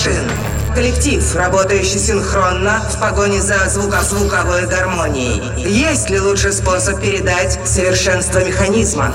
машин. — Коллектив, работающий синхронно в погоне за звукозвуковой гармонией. Есть ли лучший способ передать совершенство механизма?